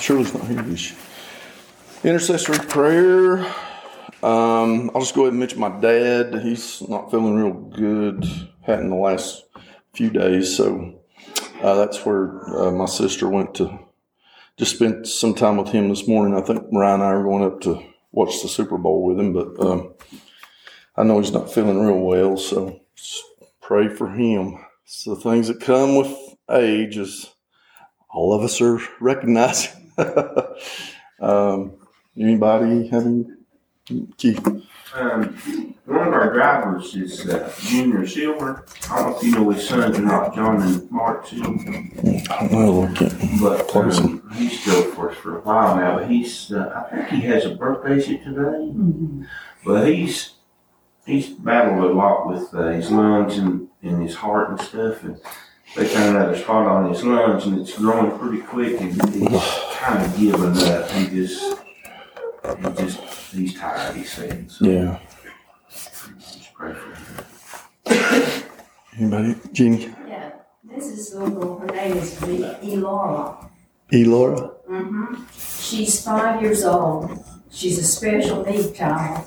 Shirley's not here, is? Intercessory prayer. Um, I'll just go ahead and mention my dad. He's not feeling real good. Had in the last few days, so uh, that's where uh, my sister went to. Just spent some time with him this morning. I think Ryan and I are going up to watch the Super Bowl with him, but um, I know he's not feeling real well, so pray for him. It's the things that come with age, as all of us are recognizing. um, anybody having Keith? Um, one of our drivers is uh, Junior Silver. I don't know if you know his sons or not, John and Mark Silver, I don't know. I can't but place him. um, he's still for us for a while now. But he's, uh, I think he has a birthday shit today. But he's he's battled a lot with uh, his lungs and, and his heart and stuff. And they kind of out a spot on his lungs, and it's growing pretty quick. And he's kind of giving up. He just he just he's tired. He said. So Yeah. just pray for him. Anybody? Jeannie? Yeah, this is little, her name is Elora. Elora? Mm-hmm. She's five years old. She's a special need child.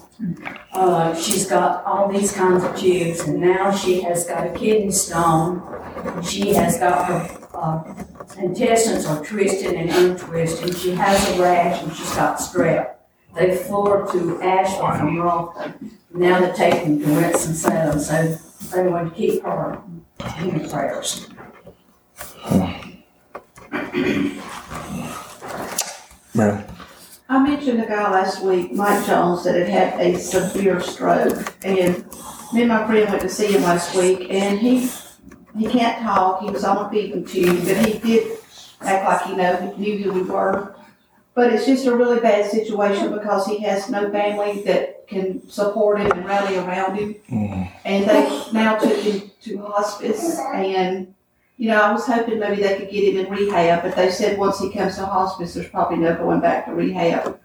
Uh, she's got all these kinds of tubes, and now she has got a kidney stone. She has got her uh, intestines are twisted and untwisted. She has a rash, and she's got strep. They her to Asheville from Rolton. Now they're taking to Winston-Salem, so they want to keep her in prayers. Mary? I mentioned a guy last week, Mike Jones, that had had a severe stroke, and me and my friend went to see him last week, and he he can't talk. He was on a feeding tube, but he did act like he know knew who we were. But it's just a really bad situation because he has no family that can support him and rally around him. Mm. And they now took him to hospice, and you know, I was hoping maybe they could get him in rehab, but they said once he comes to hospice, there's probably no going back to rehab.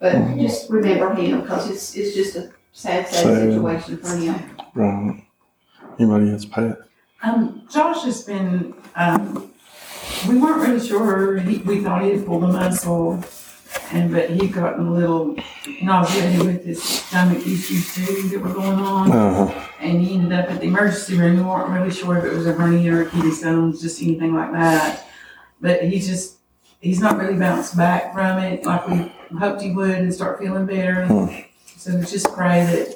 But Mhm. just remember him because it's it's just a sad, sad Sad. situation for him. Right. Anybody else? Pat? Um, Josh has been, um, we weren't really sure, he, we thought he had pulled a muscle, and, but he got a little nauseated with his stomach issues too that were going on, Uh, and he ended up at the emergency room, we weren't really sure if it was a hernia or kidney stones, just anything like that. But he's just, he's not really bounced back from it like we hoped he would and start feeling better. Hmm. So we just pray that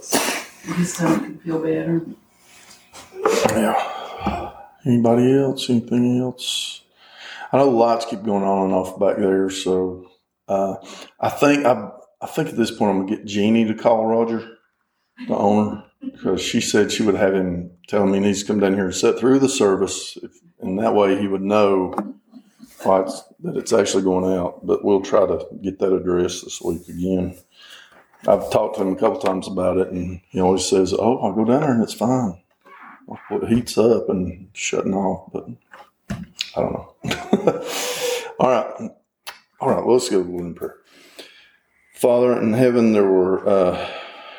his stomach can feel better. yeah. Anybody else? Anything else? I know the lights keep going on and off back there, so uh, I think I I think at this point I'm gonna get Jeannie to call Roger, the owner, because she said she would have him tell me he needs to come down here and sit through the service, if, and that way he would know why it's, that it's actually going out. But we'll try to get that addressed this week again. I've talked to him a couple times about it, and he always says, "Oh, I'll go down there and it's fine." Well, it heats up and shutting off, but I don't know. All right. All right, well, let's go to the prayer. Father in heaven, there were uh,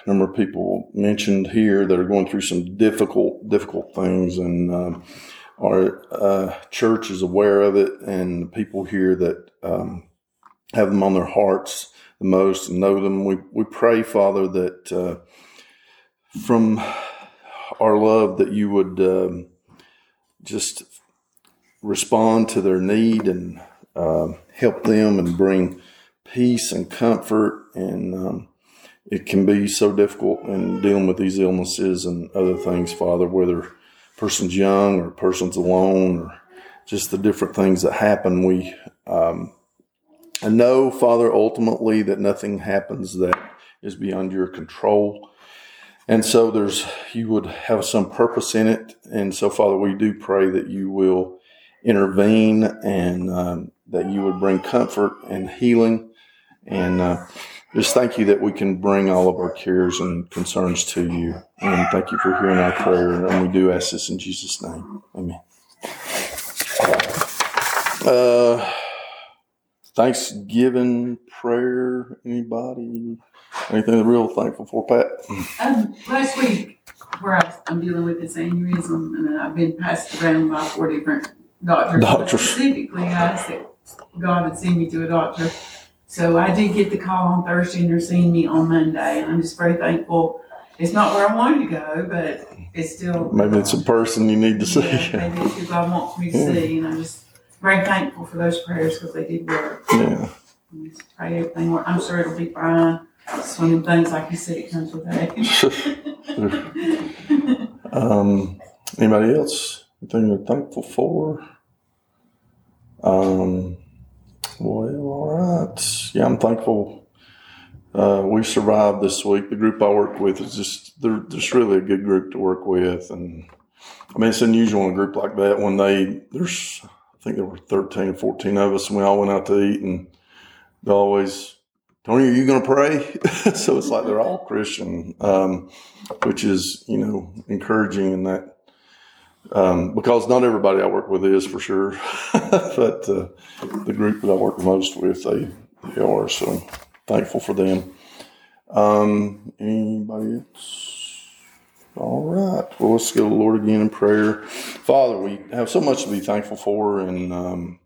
a number of people mentioned here that are going through some difficult, difficult things, and um, our uh, church is aware of it, and the people here that um, have them on their hearts the most and know them. We we pray, Father, that uh, from our love that you would um, just respond to their need and um help them and bring peace and comfort. And um, it can be so difficult in dealing with these illnesses and other things father whether a person's young or a person's alone or just the different things that happen. We um, I know father ultimately that nothing happens that is beyond your control. And so there's you would have some purpose in it. And so, Father, we do pray that you will intervene and um, that you would bring comfort and healing. And uh, just thank you that we can bring all of our cares and concerns to you. And thank you for hearing our prayer. And we do ask this in Jesus' name. Amen. Uh, Thanksgiving prayer. Anybody? Anything real thankful for, Pat? Um, last week, where I, I'm dealing with this aneurysm, and I've been passed around by four different doctors. Doctors. Specifically, I that God had sent me to a doctor. So I did get the call on Thursday and they're seeing me on Monday and I'm just very thankful. It's not where I wanted to go, but it's still. Maybe it's a person you need to see. Yeah, maybe it's who God wants me to Yeah. see and I'm just very thankful for those prayers because they did work. Yeah. And just pray everything work. I'm sure it'll be fine. It's one of them things like you said, it comes with age. um, anybody else? Anything they're thankful for? Um, well, all right. Yeah, I'm thankful. Uh, we survived this week. The group I work with is just they're just really a good group to work with, and I mean it's unusual in a group like that when they there's I think there were 13 or 14 of us, and we all went out to eat, and they always Tony, are you going to pray? so it's like they're all Christian, um, which is you know encouraging in that um, because not everybody I work with is for sure, but uh, the group that I work most with, they they are. So thankful for them. Um, anybody else? All right. Well, let's go to the Lord again in prayer. Father, we have so much to be thankful for, and um,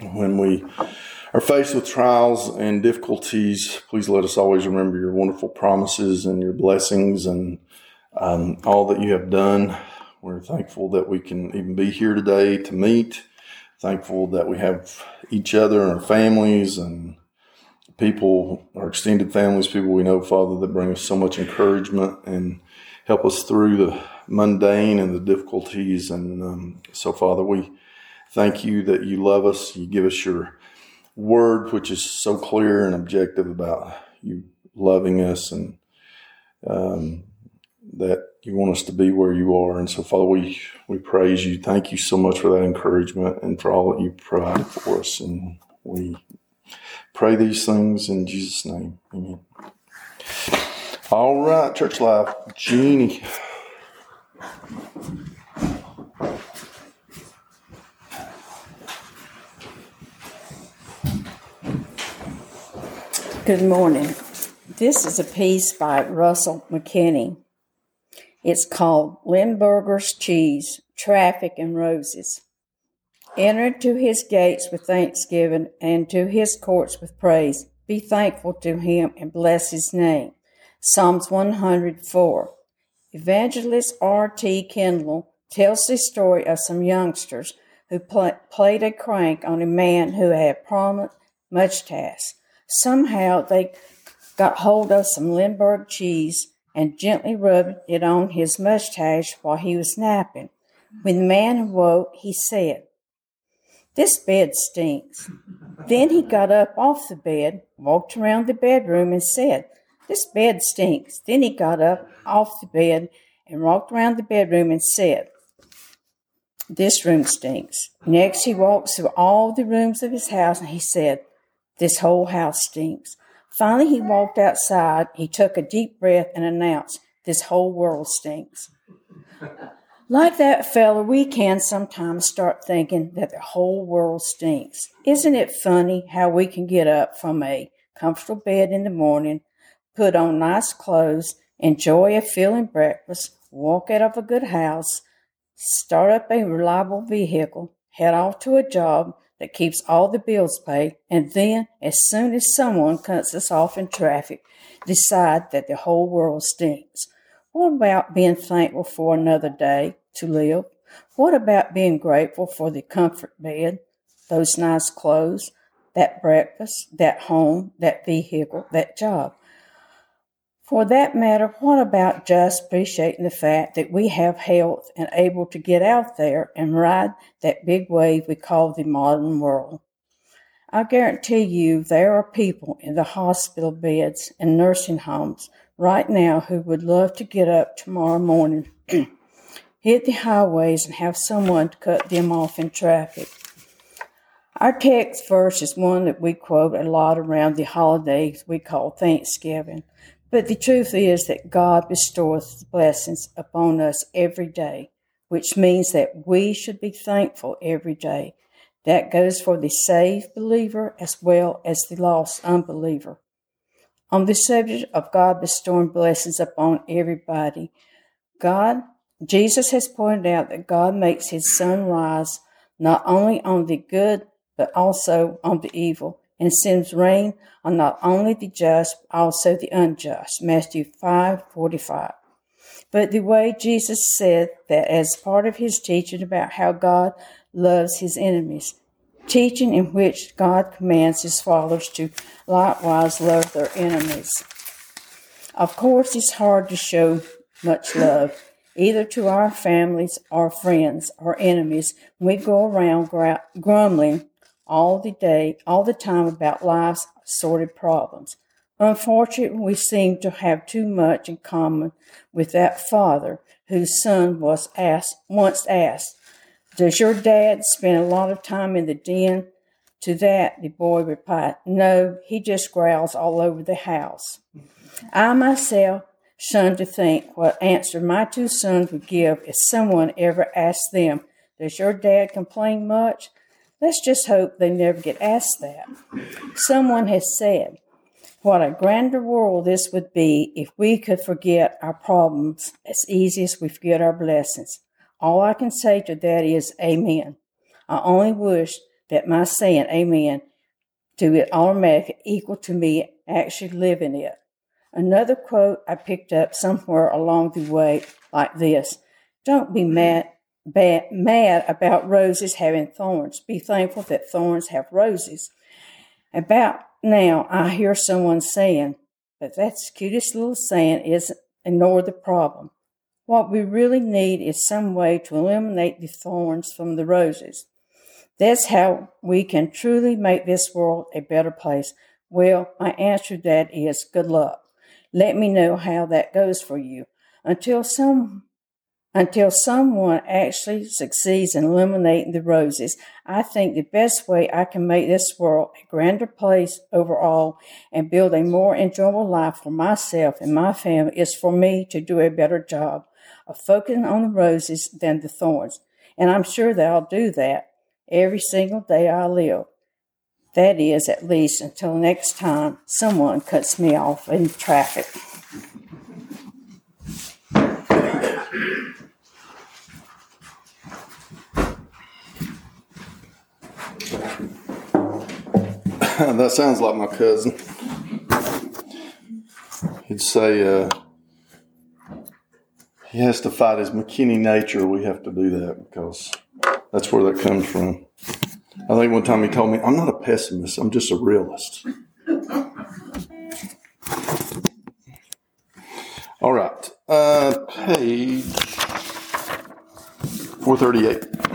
when we are faced with trials and difficulties, please let us always remember your wonderful promises and your blessings and um, all that you have done. We're thankful that we can even be here today to meet. Thankful that we have each other and our families and people, our extended families, people we know, Father, that bring us so much encouragement and help us through the mundane and the difficulties. And um, so, Father, we thank you that you love us. You give us your word, which is so clear and objective about you loving us and um, that you want us to be where you are. And so, Father, we, we praise you. Thank you so much for that encouragement and for all that you provided for us. And we pray these things in Jesus' name. Amen. All right, church life. Jeannie. Good morning. This is a piece by Russell McKinney. It's called Limburger's Cheese, Traffic and Roses. Enter into his gates with thanksgiving and to his courts with praise. Be thankful to him and bless his name. Psalms 104. Evangelist R.T. Kendall tells the story of some youngsters who pla played a crank on a man who had prominent mustache. Somehow they got hold of some Limburg cheese and gently rubbed it on his mustache while he was napping. When the man awoke, he said, This bed stinks. Then he got up off the bed, walked around the bedroom, and said, This bed stinks. Then he got up off the bed and walked around the bedroom and said, This room stinks. Next, he walked through all the rooms of his house and he said, This whole house stinks. Finally, he walked outside. He took a deep breath and announced, This whole world stinks. Like that fella, we can sometimes start thinking that the whole world stinks. Isn't it funny how we can get up from a comfortable bed in the morning, put on nice clothes, enjoy a filling breakfast, walk out of a good house, start up a reliable vehicle, head off to a job that keeps all the bills paid, and then, as soon as someone cuts us off in traffic, decide that the whole world stinks? What about being thankful for another day to live? What about being grateful for the comfort bed, those nice clothes, that breakfast, that home, that vehicle, that job? For that matter, what about just appreciating the fact that we have health and able to get out there and ride that big wave we call the modern world? I guarantee you there are people in the hospital beds and nursing homes right now who would love to get up tomorrow morning, hit the highways, and have someone to cut them off in traffic. Our text verse is one that we quote a lot around the holidays we call Thanksgiving. But the truth is that God bestoweth blessings upon us every day, which means that we should be thankful every day. That goes for the saved believer as well as the lost unbeliever. On the subject of God bestowing blessings upon everybody, God, Jesus has pointed out that God makes his sun rise not only on the good but also on the evil, and sends rain on not only the just, but also the unjust. Matthew 5 45. But the way Jesus said that as part of his teaching about how God loves his enemies, teaching in which God commands his followers to likewise love their enemies. Of course, it's hard to show much love, either to our families, our friends, or enemies. We go around grumbling all the day, all the time about life's sordid problems. Unfortunately, we seem to have too much in common with that father whose son was asked, once asked, Does your dad spend a lot of time in the den? To that, the boy replied, No, he just growls all over the house. I myself shun to think what answer my two sons would give if someone ever asked them, Does your dad complain much? Let's just hope they never get asked that. Someone has said, What a grander world this would be if we could forget our problems as easy as we forget our blessings. All I can say to that is, Amen. I only wish that my saying Amen to it automatically equal to me actually living it. Another quote I picked up somewhere along the way like this Don't be mad, bad, mad about roses having thorns. Be thankful that thorns have roses. About now, I hear someone saying, but that's the cutest little saying isn't ignore the problem. What we really need is some way to eliminate the thorns from the roses. That's how we can truly make this world a better place. Well, my answer to that is good luck. Let me know how that goes for you. Until some until someone actually succeeds in eliminating the roses, I think the best way I can make this world a grander place overall and build a more enjoyable life for myself and my family is for me to do a better job of focusing on the roses than the thorns. And I'm sure that I'll do that every single day I live. That is, at least until next time someone cuts me off in traffic. that sounds like my cousin. He'd say uh, he has to fight his McKinney nature. We have to do that because that's where that comes from. I think one time he told me, I'm not a pessimist, I'm just a realist. All right. Uh, page 438.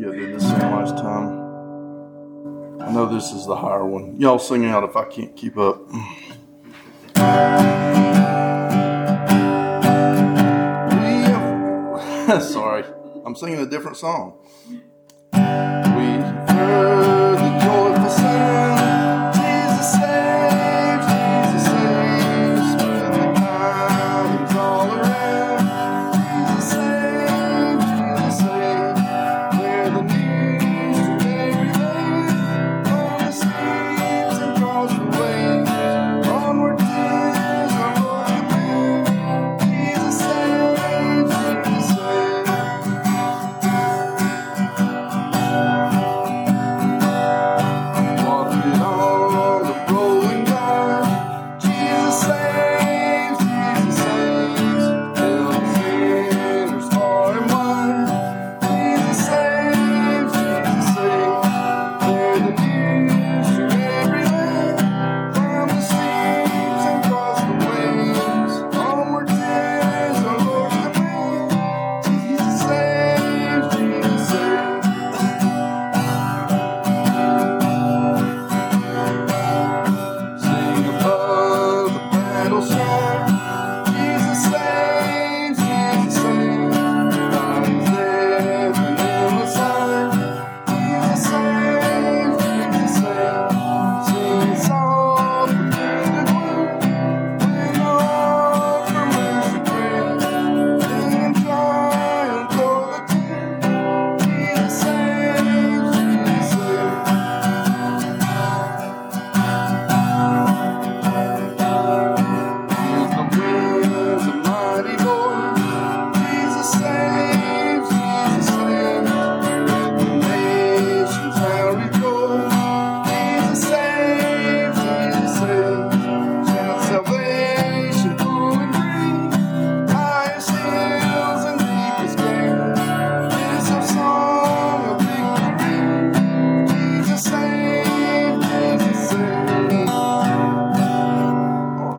I did this in last time. I know this is the higher one. Y'all sing out if I can't keep up. Sorry, I'm singing a different song. We